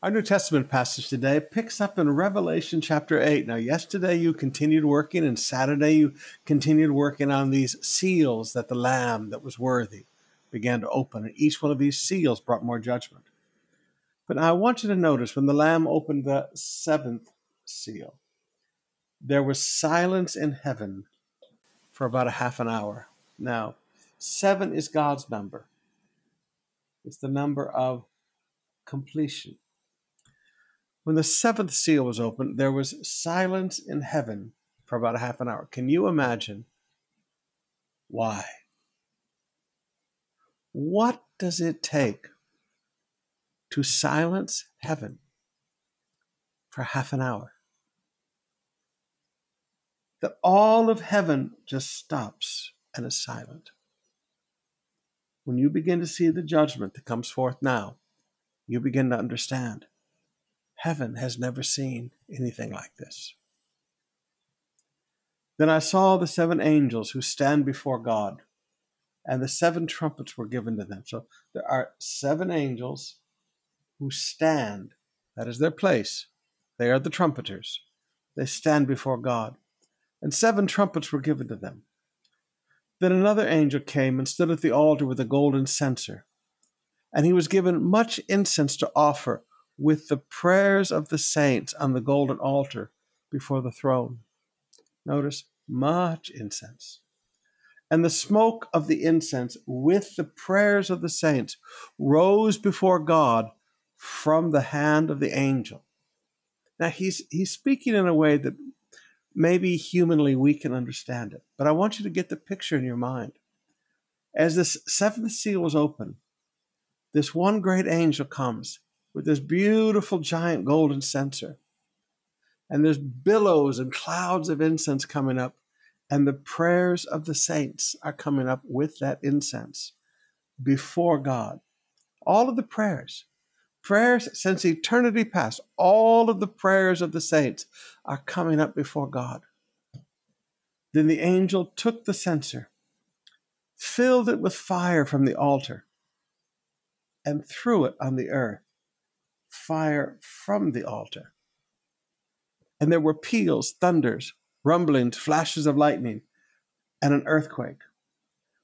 Our New Testament passage today picks up in Revelation chapter 8. Now, yesterday you continued working, and Saturday you continued working on these seals that the Lamb that was worthy began to open, and each one of these seals brought more judgment. But I want you to notice when the Lamb opened the seventh seal, there was silence in heaven for about a half an hour. Now, seven is God's number, it's the number of completion. When the seventh seal was opened, there was silence in heaven for about a half an hour. Can you imagine why? What does it take to silence heaven for half an hour? That all of heaven just stops and is silent. When you begin to see the judgment that comes forth now, you begin to understand Heaven has never seen anything like this. Then I saw the seven angels who stand before God, and the seven trumpets were given to them. So there are seven angels who stand, that is their place. They are the trumpeters. They stand before God, and seven trumpets were given to them. Then another angel came and stood at the altar with a golden censer, and he was given much incense to offer with the prayers of the saints on the golden altar before the throne. Notice much incense. And the smoke of the incense with the prayers of the saints rose before God from the hand of the angel. Now he's he's speaking in a way that maybe humanly we can understand it, but I want you to get the picture in your mind. As this seventh seal was open, this one great angel comes with this beautiful giant golden censer. And there's billows and clouds of incense coming up, and the prayers of the saints are coming up with that incense before God. All of the prayers, prayers since eternity past, all of the prayers of the saints are coming up before God. Then the angel took the censer, filled it with fire from the altar, and threw it on the earth fire from the altar. And there were peals, thunders, rumblings, flashes of lightning, and an earthquake.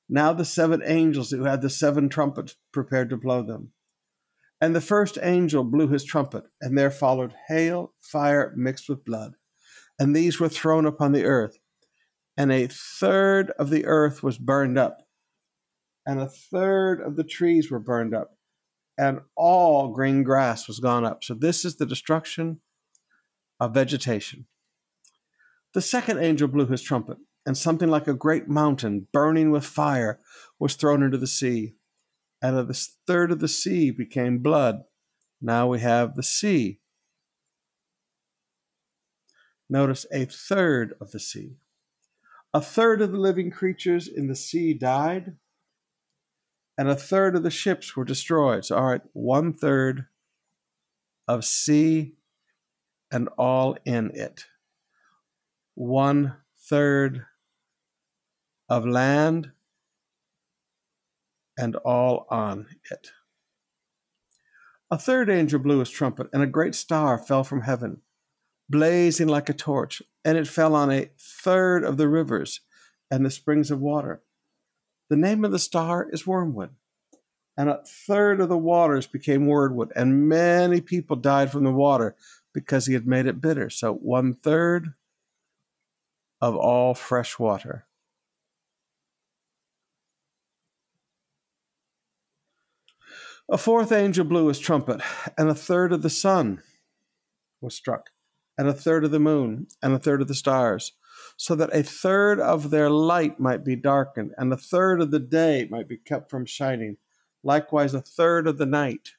Now the seven angels who had the seven trumpets prepared to blow them. And the first angel blew his trumpet, and there followed hail, fire mixed with blood. And these were thrown upon the earth. And a third of the earth was burned up, and a third of the trees were burned up, and all green grass was gone up. So this is the destruction of vegetation. The second angel blew his trumpet, and something like a great mountain burning with fire was thrown into the sea. And of the third of the sea became blood. Now we have the sea. Notice a third of the sea. A third of the living creatures in the sea died, and a third of the ships were destroyed. So, all right, one third of sea and all in it, one third of land and all on it. A third angel blew his trumpet, and a great star fell from heaven, blazing like a torch, and it fell on a third of the rivers and the springs of water the name of the star is wormwood. And a third of the waters became wormwood, and many people died from the water because he had made it bitter. So one third of all fresh water. A fourth angel blew his trumpet, and a third of the sun was struck, and a third of the moon, and a third of the stars so that a third of their light might be darkened, and a third of the day might be kept from shining, likewise a third of the night.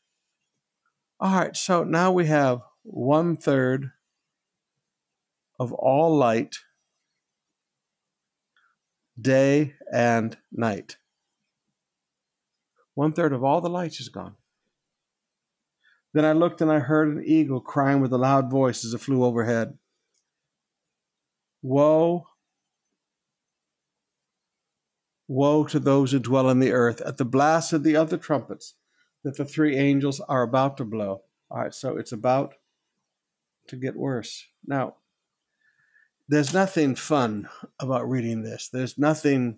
All right, so now we have one third of all light, day and night. One third of all the light is gone. Then I looked and I heard an eagle crying with a loud voice as it flew overhead. Woe, woe to those who dwell on the earth at the blast of the other trumpets that the three angels are about to blow. All right, so it's about to get worse. Now, there's nothing fun about reading this. There's nothing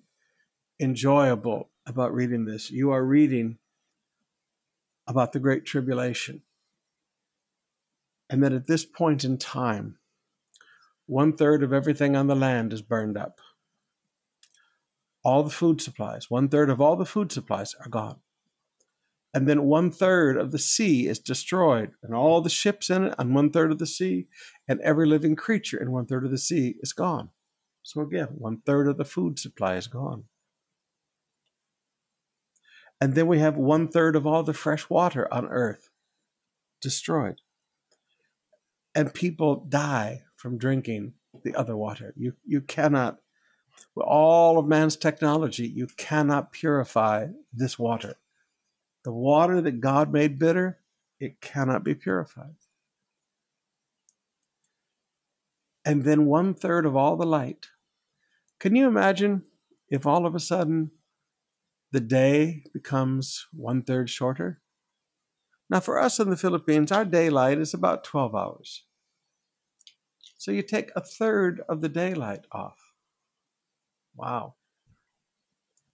enjoyable about reading this. You are reading about the Great Tribulation. And that at this point in time, one third of everything on the land is burned up. All the food supplies, one third of all the food supplies are gone. And then one third of the sea is destroyed, and all the ships in it, and one third of the sea, and every living creature in one third of the sea is gone. So again, one third of the food supply is gone. And then we have one third of all the fresh water on earth destroyed. And people die from drinking the other water. You, you cannot, with all of man's technology, you cannot purify this water. The water that God made bitter, it cannot be purified. And then one third of all the light. Can you imagine if all of a sudden the day becomes one third shorter? Now, for us in the Philippines, our daylight is about 12 hours. So you take a third of the daylight off. Wow.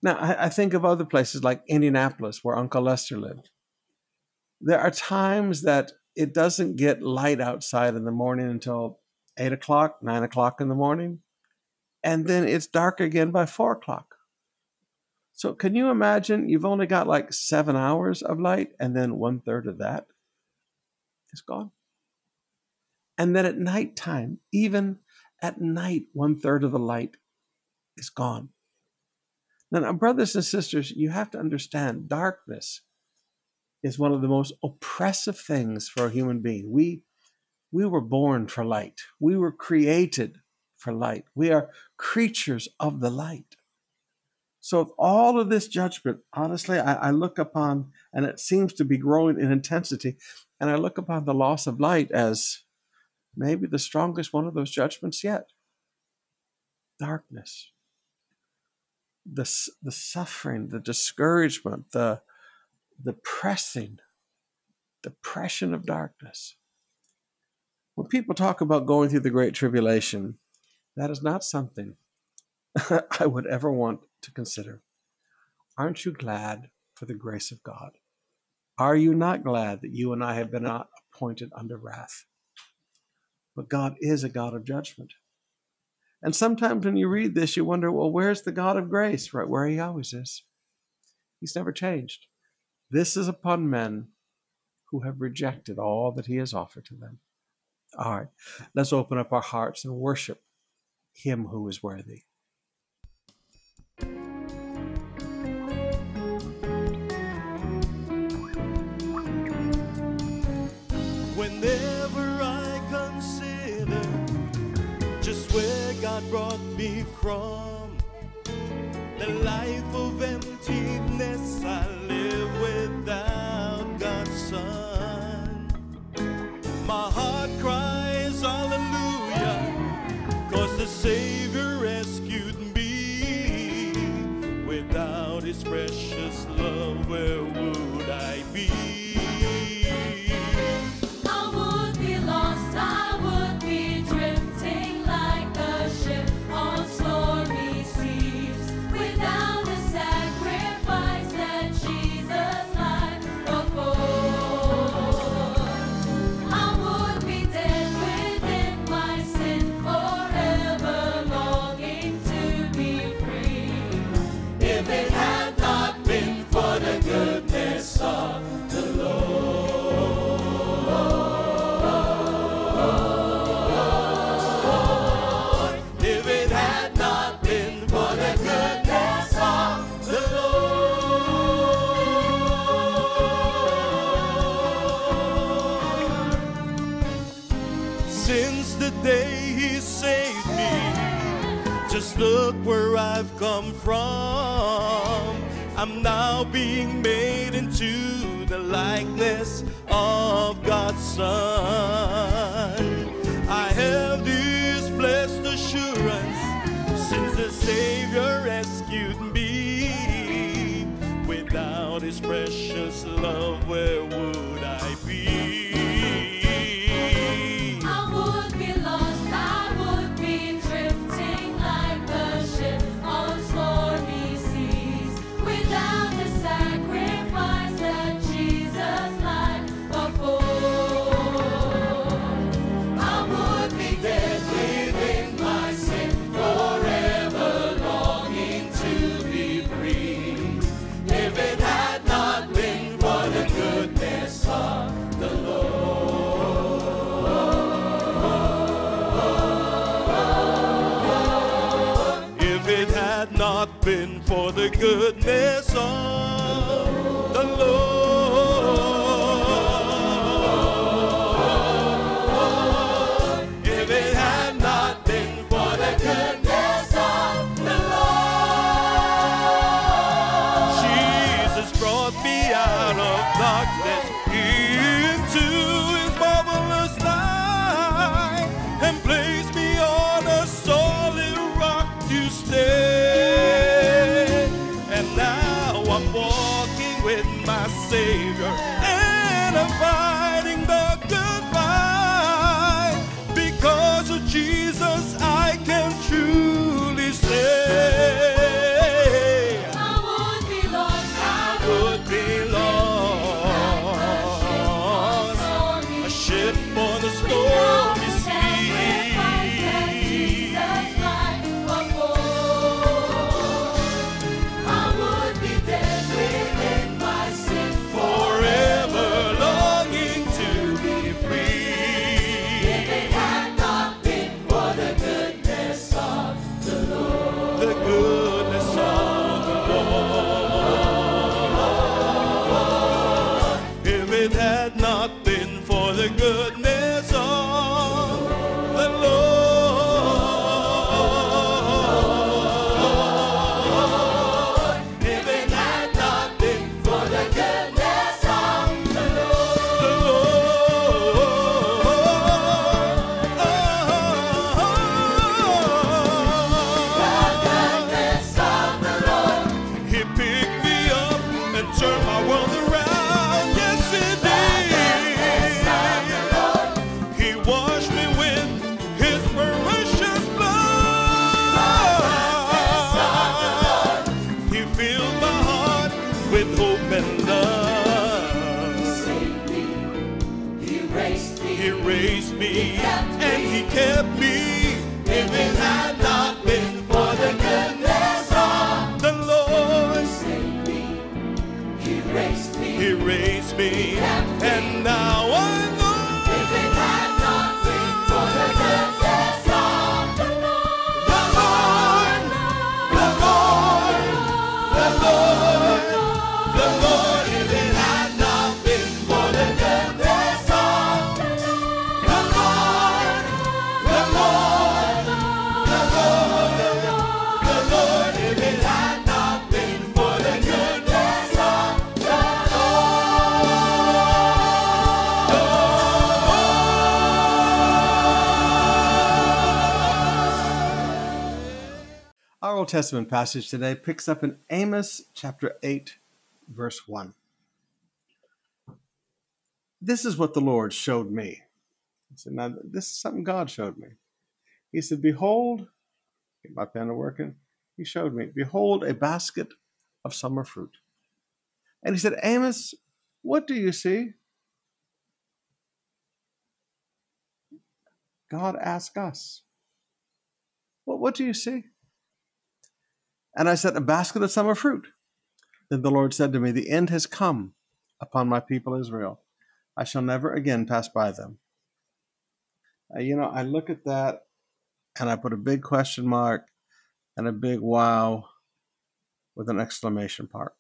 Now, I, I think of other places like Indianapolis, where Uncle Lester lived. There are times that it doesn't get light outside in the morning until 8 o'clock, 9 o'clock in the morning, and then it's dark again by 4 o'clock. So, can you imagine you've only got like seven hours of light, and then one third of that is gone? And then at nighttime, even at night, one third of the light is gone. Now, now, brothers and sisters, you have to understand darkness is one of the most oppressive things for a human being. We, we were born for light, we were created for light. We are creatures of the light. So, if all of this judgment, honestly, I, I, look upon, and it seems to be growing in intensity, and I look upon the loss of light as maybe the strongest one of those judgments yet. Darkness the, the suffering, the discouragement, the, the pressing, depression of darkness. When people talk about going through the Great Tribulation, that is not something I would ever want to consider. Aren't you glad for the grace of God? Are you not glad that you and I have been appointed under wrath? But God is a God of judgment. And sometimes when you read this, you wonder, well, where's the God of grace? Right where he always is. He's never changed. This is upon men who have rejected all that he has offered to them. All right, let's open up our hearts and worship him who is worthy. From. The life of emptiness I my Testament passage today picks up in Amos chapter 8, verse 1. This is what the Lord showed me. I said, Now, this is something God showed me. He said, Behold, get my pen to working. He showed me, Behold, a basket of summer fruit. And he said, Amos, what do you see? God asked us, What, what do you see? And I set A basket of summer fruit. Then the Lord said to me, The end has come upon my people Israel. I shall never again pass by them. Uh, you know, I look at that and I put a big question mark and a big wow with an exclamation mark.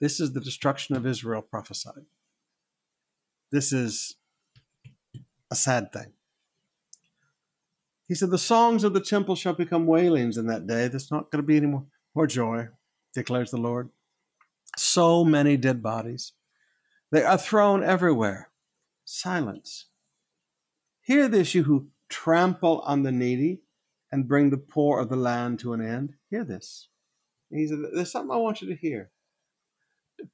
This is the destruction of Israel prophesied. This is a sad thing. He said, The songs of the temple shall become wailings in that day. There's not going to be any more, more joy, declares the Lord. So many dead bodies. They are thrown everywhere. Silence. Hear this, you who trample on the needy and bring the poor of the land to an end. Hear this. He said, There's something I want you to hear.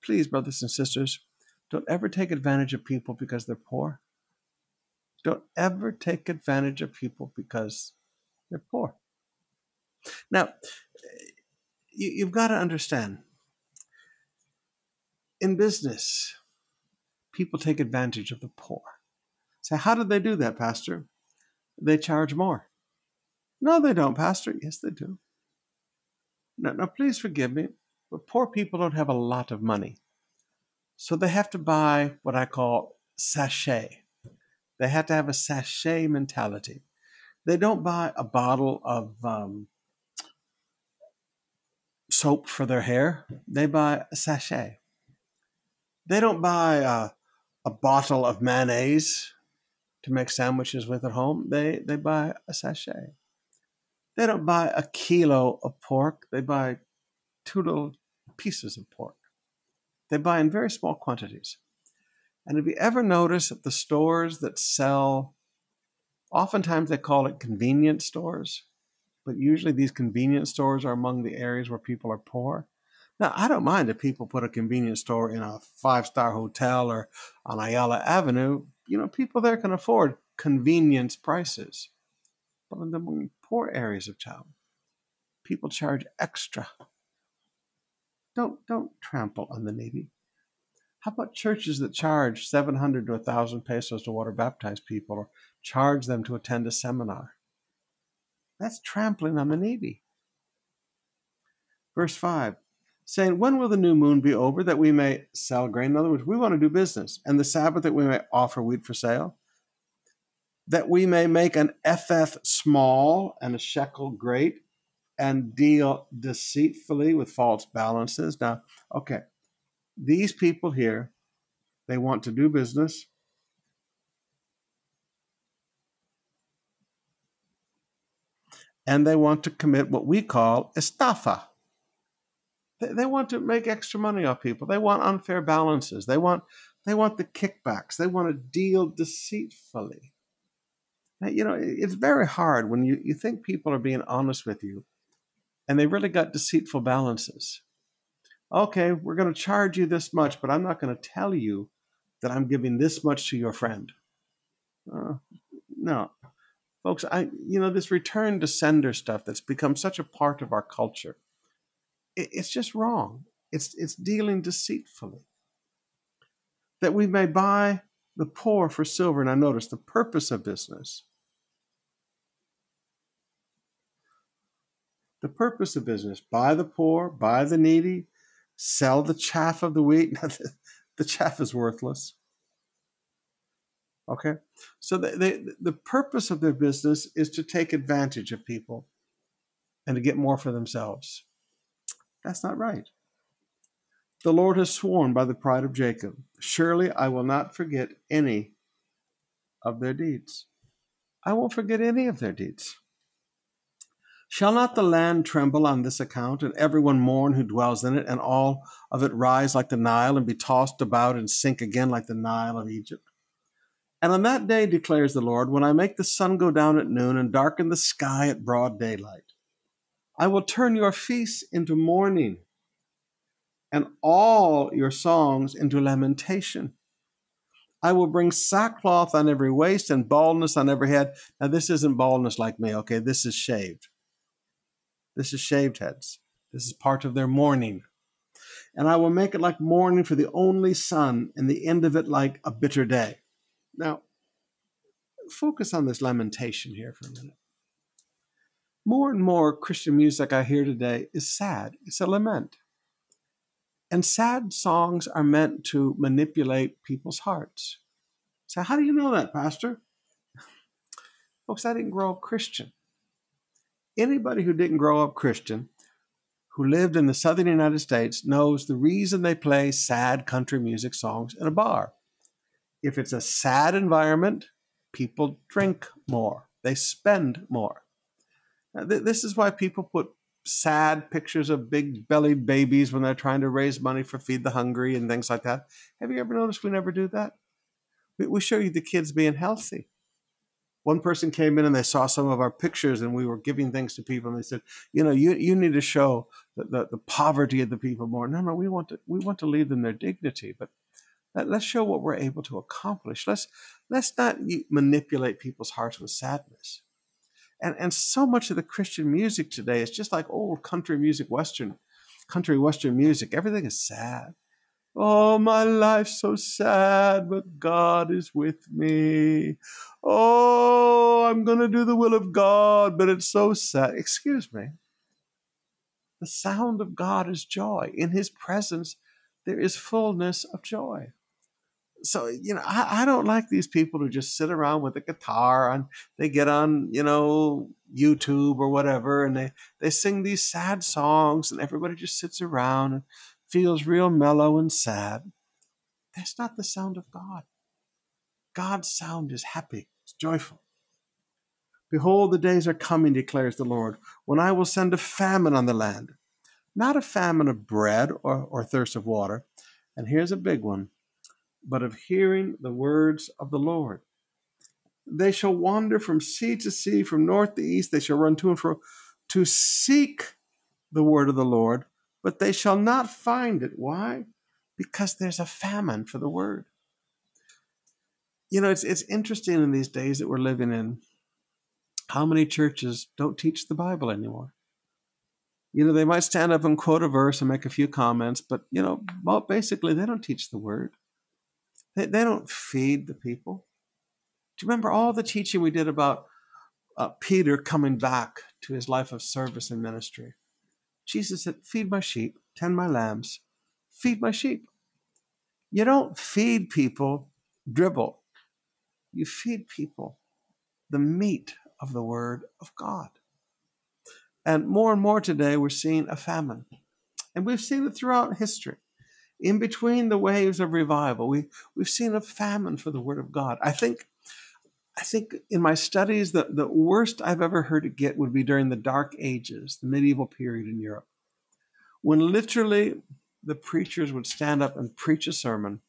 Please, brothers and sisters, don't ever take advantage of people because they're poor. Don't ever take advantage of people because they're poor. Now, you, you've got to understand in business, people take advantage of the poor. So, how do they do that, Pastor? They charge more. No, they don't, Pastor. Yes, they do. Now, now, please forgive me, but poor people don't have a lot of money. So they have to buy what I call sachet. They have to have a sachet mentality. They don't buy a bottle of um, soap for their hair, they buy a sachet. They don't buy a, a bottle of mayonnaise to make sandwiches with at home. They, they buy a sachet. They don't buy a kilo of pork. They buy two little pieces of pork. They buy in very small quantities. And have you ever noticed that the stores that sell, oftentimes they call it convenience stores, but usually these convenience stores are among the areas where people are poor. Now, I don't mind if people put a convenience store in a five star hotel or on Ayala Avenue. You know, people there can afford convenience prices. But in the poor areas of town, people charge extra. Don't, don't trample on the needy. How about churches that charge 700 to 1,000 pesos to water baptize people or charge them to attend a seminar? That's trampling on the needy. Verse 5 saying, When will the new moon be over that we may sell grain? In other words, we want to do business. And the Sabbath that we may offer wheat for sale, that we may make an ephah small and a shekel great, and deal deceitfully with false balances. Now, okay, these people here, they want to do business. And they want to commit what we call estafa. They, want to make extra money off people. They want unfair balances. They want they want the kickbacks. They want to deal deceitfully. Now, you know, it's very hard when you, you think people are being honest with you and they really got deceitful balances. Okay, we're going to charge you this much, but I'm not going to tell you that I'm giving this much to your friend. Uh, no, folks, I you know this return to sender stuff that's become such a part of our culture. It, it's just wrong. It's it's dealing deceitfully. That we may buy the poor for silver. and I notice the purpose of business. The purpose of business: buy the poor, buy the needy, sell the chaff of the wheat. the chaff is worthless. Okay, so they, the purpose of their business is to take advantage of people and to get more for themselves. That's not right. The Lord has sworn by the pride of Jacob, Surely I will not forget any of their deeds. I won't forget any of their deeds. Shall not the land tremble on this account, and everyone mourn who dwells in it, and all of it rise like the Nile, and be tossed about and sink again like the Nile of Egypt? And on that day, declares the Lord, when I make the sun go down at noon and darken the sky at broad daylight, I will turn your feasts into mourning and all your songs into lamentation. I will bring sackcloth on every waist and baldness on every head. Now, this isn't baldness like me, okay? This is shaved. This is shaved heads. This is part of their mourning. And I will make it like mourning for the only son, and the end of it like a bitter day. Now, focus on this lamentation here for a minute. More and more Christian music I hear today is sad, it's a lament. And sad songs are meant to manipulate people's hearts. So, how do you know that, Pastor? Folks, I didn't grow up Christian. Anybody who didn't grow up Christian, who lived in the southern United States, knows the reason they play sad country music songs in a bar. If it's a sad environment, people drink more, they spend more. Now, th- this is why people put sad pictures of big bellied babies when they're trying to raise money for Feed the Hungry and things like that. Have you ever noticed we never do that? We, we show you the kids being healthy. One person came in and they saw some of our pictures and we were giving things to people and they said, you know, you, you need to show the, the, the poverty of the people more. No, no, we want to we want to leave them their dignity, but let, let's show what we're able to accomplish. Let's let's not manipulate people's hearts with sadness. And, and so much of the Christian music today is just like old country music, Western, country Western music. Everything is sad. Oh, my life's so sad, but God is with me. Oh, I'm going to do the will of God, but it's so sad. Excuse me. The sound of God is joy. In his presence, there is fullness of joy. so you know I, I don't like these people who just sit around with a guitar and they get on you know youtube or whatever and they they sing these sad songs and everybody just sits around and feels real mellow and sad that's not the sound of god god's sound is happy it's joyful behold the days are coming declares the lord when i will send a famine on the land not a famine of bread or, or thirst of water and here's a big one but of hearing the words of the Lord. They shall wander from sea to sea, from north to east. They shall run to and fro to seek the word of the Lord, but they shall not find it. Why? Because there's a famine for the word. You know, it's, it's interesting in these days that we're living in how many churches don't teach the Bible anymore. You know, they might stand up and quote a verse and make a few comments, but, you know, well, basically they don't teach the word. They, they don't feed the people. Do you remember all the teaching we did about uh, Peter coming back to his life of service and ministry? Jesus said, Feed my sheep, tend my lambs, feed my sheep. You don't feed people dribble, you feed people the meat of the Word of God. And more and more today, we're seeing a famine. And we've seen it throughout history in between the waves of revival, we, we've seen a famine for the word of God. I think, I think in my studies, the, the worst I've ever heard it get would be during the Dark Ages, the medieval period in Europe, when literally the preachers would stand up and preach a sermon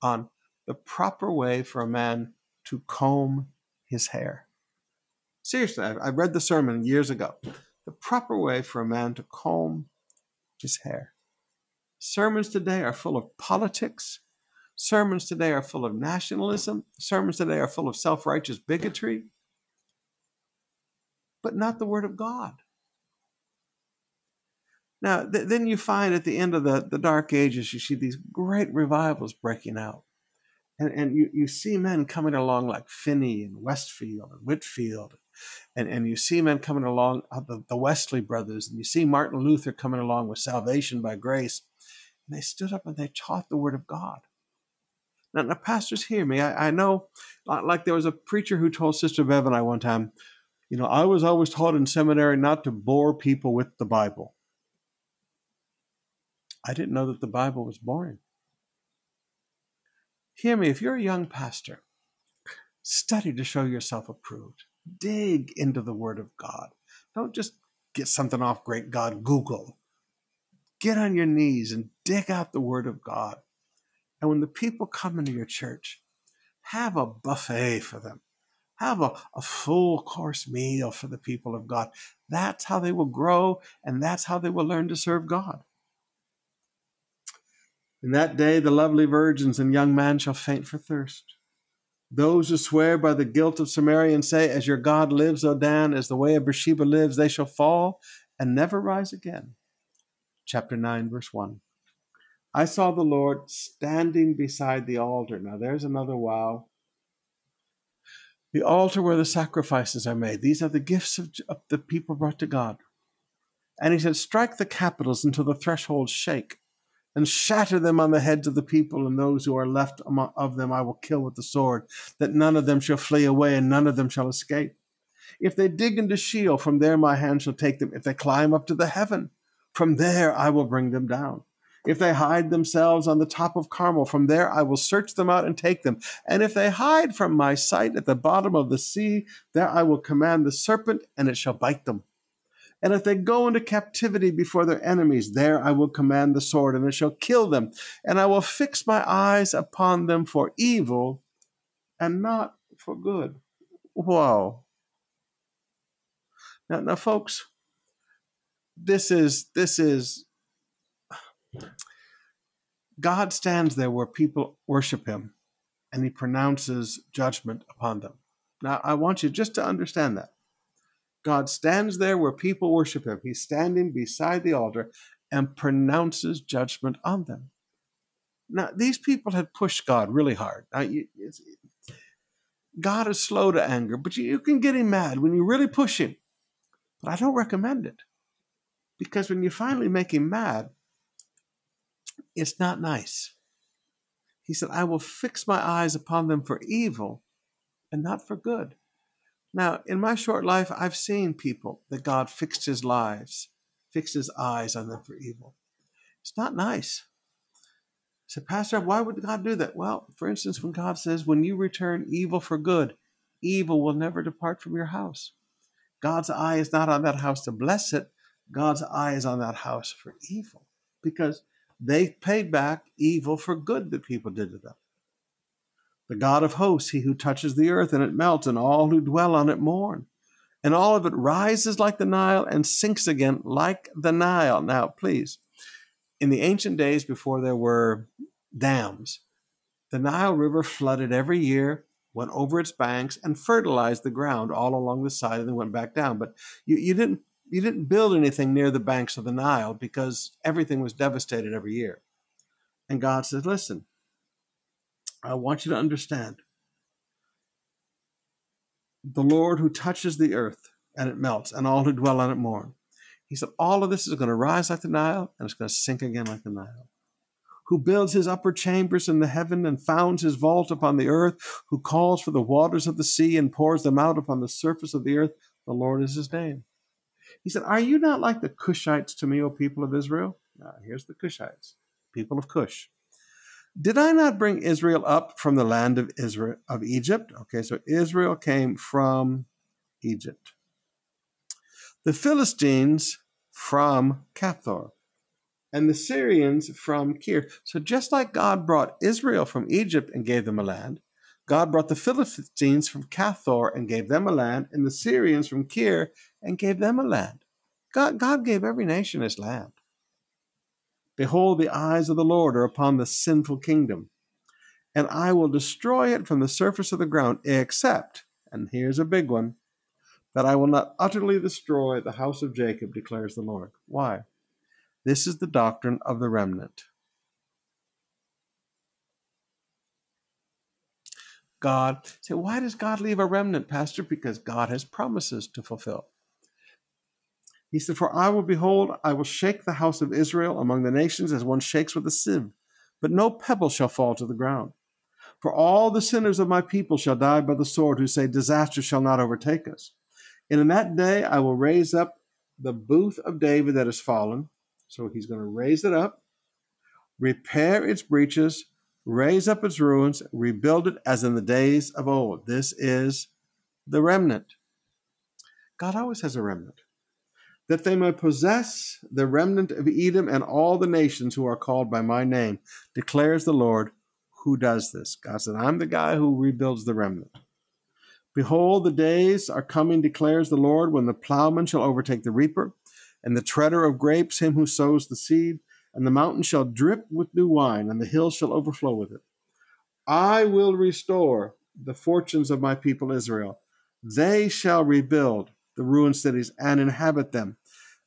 on the proper way for a man to comb his hair. Seriously, I, I read the sermon years ago. The proper way for a man to comb his hair. Sermons today are full of politics. Sermons today are full of nationalism. Sermons today are full of self righteous bigotry, but not the Word of God. Now, th- then you find at the end of the, the Dark Ages, you see these great revivals breaking out. And, and you, you see men coming along like Finney and Westfield and Whitefield. And, and you see men coming along, uh, the, the Wesley brothers, and you see Martin Luther coming along with salvation by grace. And they stood up and they taught the word of God. Now, now pastors, hear me. I, I know, like there was a preacher who told Sister Bev and I one time, you know, I was always taught in seminary not to bore people with the Bible. I didn't know that the Bible was boring. Hear me, if you're a young pastor, study to show yourself approved. Dig into the Word of God. Don't just get something off Great God Google. Get on your knees and dig out the Word of God. And when the people come into your church, have a buffet for them. Have a, a full course meal for the people of God. That's how they will grow, and that's how they will learn to serve God. In that day, the lovely virgins and young men shall faint for thirst. Those who swear by the guilt of Samaria and say, As your God lives, O Dan, as the way of Beersheba lives, they shall fall and never rise again. Chapter 9, verse 1. I saw the Lord standing beside the altar. Now, there's another wow. The altar where the sacrifices are made. These are the gifts of, of the people brought to God. And he said, Strike the capitals until the thresholds shake and shatter them on the heads of the people, and those who are left of them I will kill with the sword, that none of them shall flee away, and none of them shall escape. If they dig into Sheol, from there my hand shall take them. If they climb up to the heaven, from there I will bring them down. If they hide themselves on the top of Carmel, from there I will search them out and take them. And if they hide from my sight at the bottom of the sea, there I will command the serpent, and it shall bite them. And if they go into captivity before their enemies, there I will command the sword, and it shall kill them. And I will fix my eyes upon them for evil and not for good. Whoa. Now, now folks, this is this is God stands there where people worship him and he pronounces judgment upon them. Now, I want you just to understand that. God stands there where people worship him. He's standing beside the altar and pronounces judgment on them. Now, these people had pushed God really hard. Now, you, God is slow to anger, but you, you can get him mad when you really push him. But I don't recommend it because when you finally make him mad, it's not nice. He said, I will fix my eyes upon them for evil and not for good. Now, in my short life, I've seen people that God fixed his lives, fixed his eyes on them for evil. It's not nice. I said, Pastor, why would God do that? Well, for instance, when God says, when you return evil for good, evil will never depart from your house. God's eye is not on that house to bless it. God's eye is on that house for evil because they paid back evil for good that people did to them. The God of hosts, he who touches the earth and it melts, and all who dwell on it mourn. And all of it rises like the Nile and sinks again like the Nile. Now, please, in the ancient days before there were dams, the Nile River flooded every year, went over its banks, and fertilized the ground all along the side and then went back down. But you, you didn't you didn't build anything near the banks of the Nile because everything was devastated every year. And God says, listen, I want you to understand the Lord who touches the earth and it melts, and all who dwell on it mourn. He said, All of this is going to rise like the Nile, and it's going to sink again like the Nile. Who builds his upper chambers in the heaven and founds his vault upon the earth, who calls for the waters of the sea and pours them out upon the surface of the earth, the Lord is his name. He said, Are you not like the Cushites to me, O people of Israel? Now, here's the Cushites, people of Cush. Did I not bring Israel up from the land of Israel of Egypt? Okay, so Israel came from Egypt. The Philistines from Caphtor, and the Syrians from Kir. So just like God brought Israel from Egypt and gave them a land, God brought the Philistines from Caphtor and gave them a land, and the Syrians from Kir and gave them a land. God, God gave every nation his land. Behold, the eyes of the Lord are upon the sinful kingdom, and I will destroy it from the surface of the ground, except, and here's a big one, that I will not utterly destroy the house of Jacob, declares the Lord. Why? This is the doctrine of the remnant. God, say, why does God leave a remnant, Pastor? Because God has promises to fulfill. He said, For I will behold, I will shake the house of Israel among the nations as one shakes with a sieve, but no pebble shall fall to the ground. For all the sinners of my people shall die by the sword, who say, Disaster shall not overtake us. And in that day I will raise up the booth of David that is fallen. So he's going to raise it up, repair its breaches, raise up its ruins, rebuild it as in the days of old. This is the remnant. God always has a remnant that they may possess the remnant of Edom and all the nations who are called by my name, declares the Lord, who does this. God said, I'm the guy who rebuilds the remnant. Behold, the days are coming, declares the Lord, when the plowman shall overtake the reaper, and the treader of grapes him who sows the seed, and the mountain shall drip with new wine, and the hills shall overflow with it. I will restore the fortunes of my people Israel. They shall rebuild the ruined cities and inhabit them.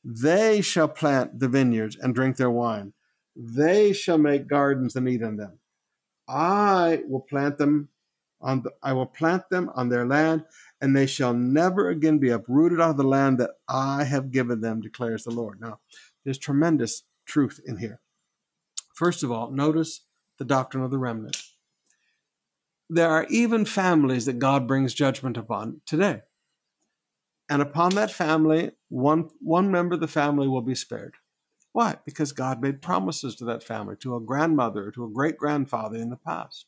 They shall plant the vineyards and drink their wine. They shall make gardens and eat in them. I will plant them on the, I will plant them on their land, and they shall never again be uprooted out of the land that I have given them, declares the Lord. Now, there's tremendous truth in here. First of all, notice the doctrine of the remnant. There are even families that God brings judgment upon today. And upon that family, one, one member of the family will be spared. Why? Because God made promises to that family, to a grandmother, to a great grandfather in the past.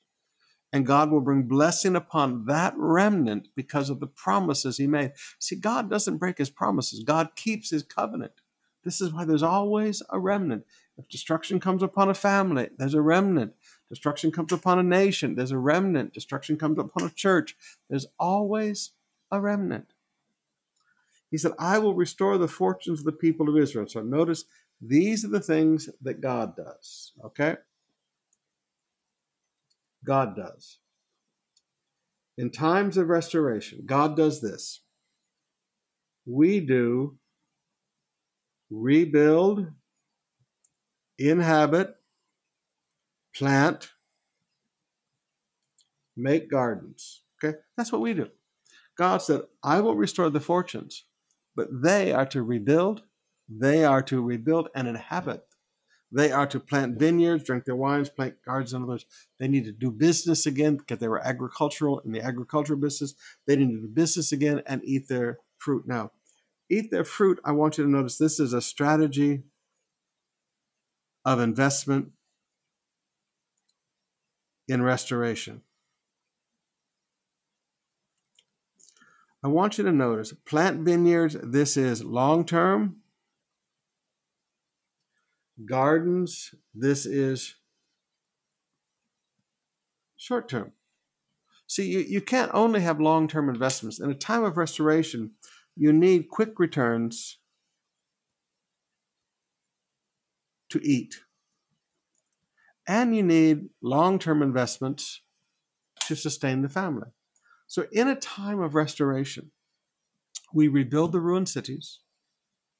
And God will bring blessing upon that remnant because of the promises he made. See, God doesn't break his promises, God keeps his covenant. This is why there's always a remnant. If destruction comes upon a family, there's a remnant. Destruction comes upon a nation, there's a remnant. Destruction comes upon a church, there's always a remnant. He said, I will restore the fortunes of the people of Israel. So notice these are the things that God does. Okay? God does. In times of restoration, God does this. We do rebuild, inhabit, plant, make gardens. Okay? That's what we do. God said, I will restore the fortunes but they are to rebuild, they are to rebuild and inhabit They are to plant vineyards, drink their wines, plant gardens. In other words, they need to do business again because they were agricultural in the agricultural business. They need to do business again and eat their fruit. Now, eat their fruit. I want you to notice this is a strategy of investment in restoration. I want you to notice plant vineyards, this is long term. Gardens, this is short term. See, you, you can't only have long term investments. In a time of restoration, you need quick returns to eat. And you need long term investments to sustain the family. So, in a time of restoration, we rebuild the ruined cities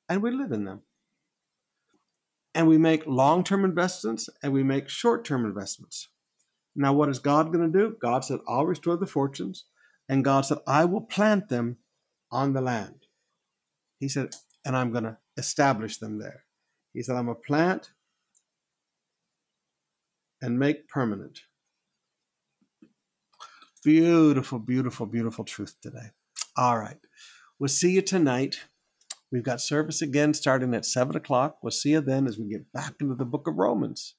and we live in them. And we make long term investments and we make short term investments. Now, what is God going to do? God said, I'll restore the fortunes. And God said, I will plant them on the land. He said, and I'm going to establish them there. He said, I'm a plant and make permanent. Beautiful, beautiful, beautiful truth today. All right. We'll see you tonight. We've got service again starting at 7 o'clock. We'll see you then as we get back into the book of Romans.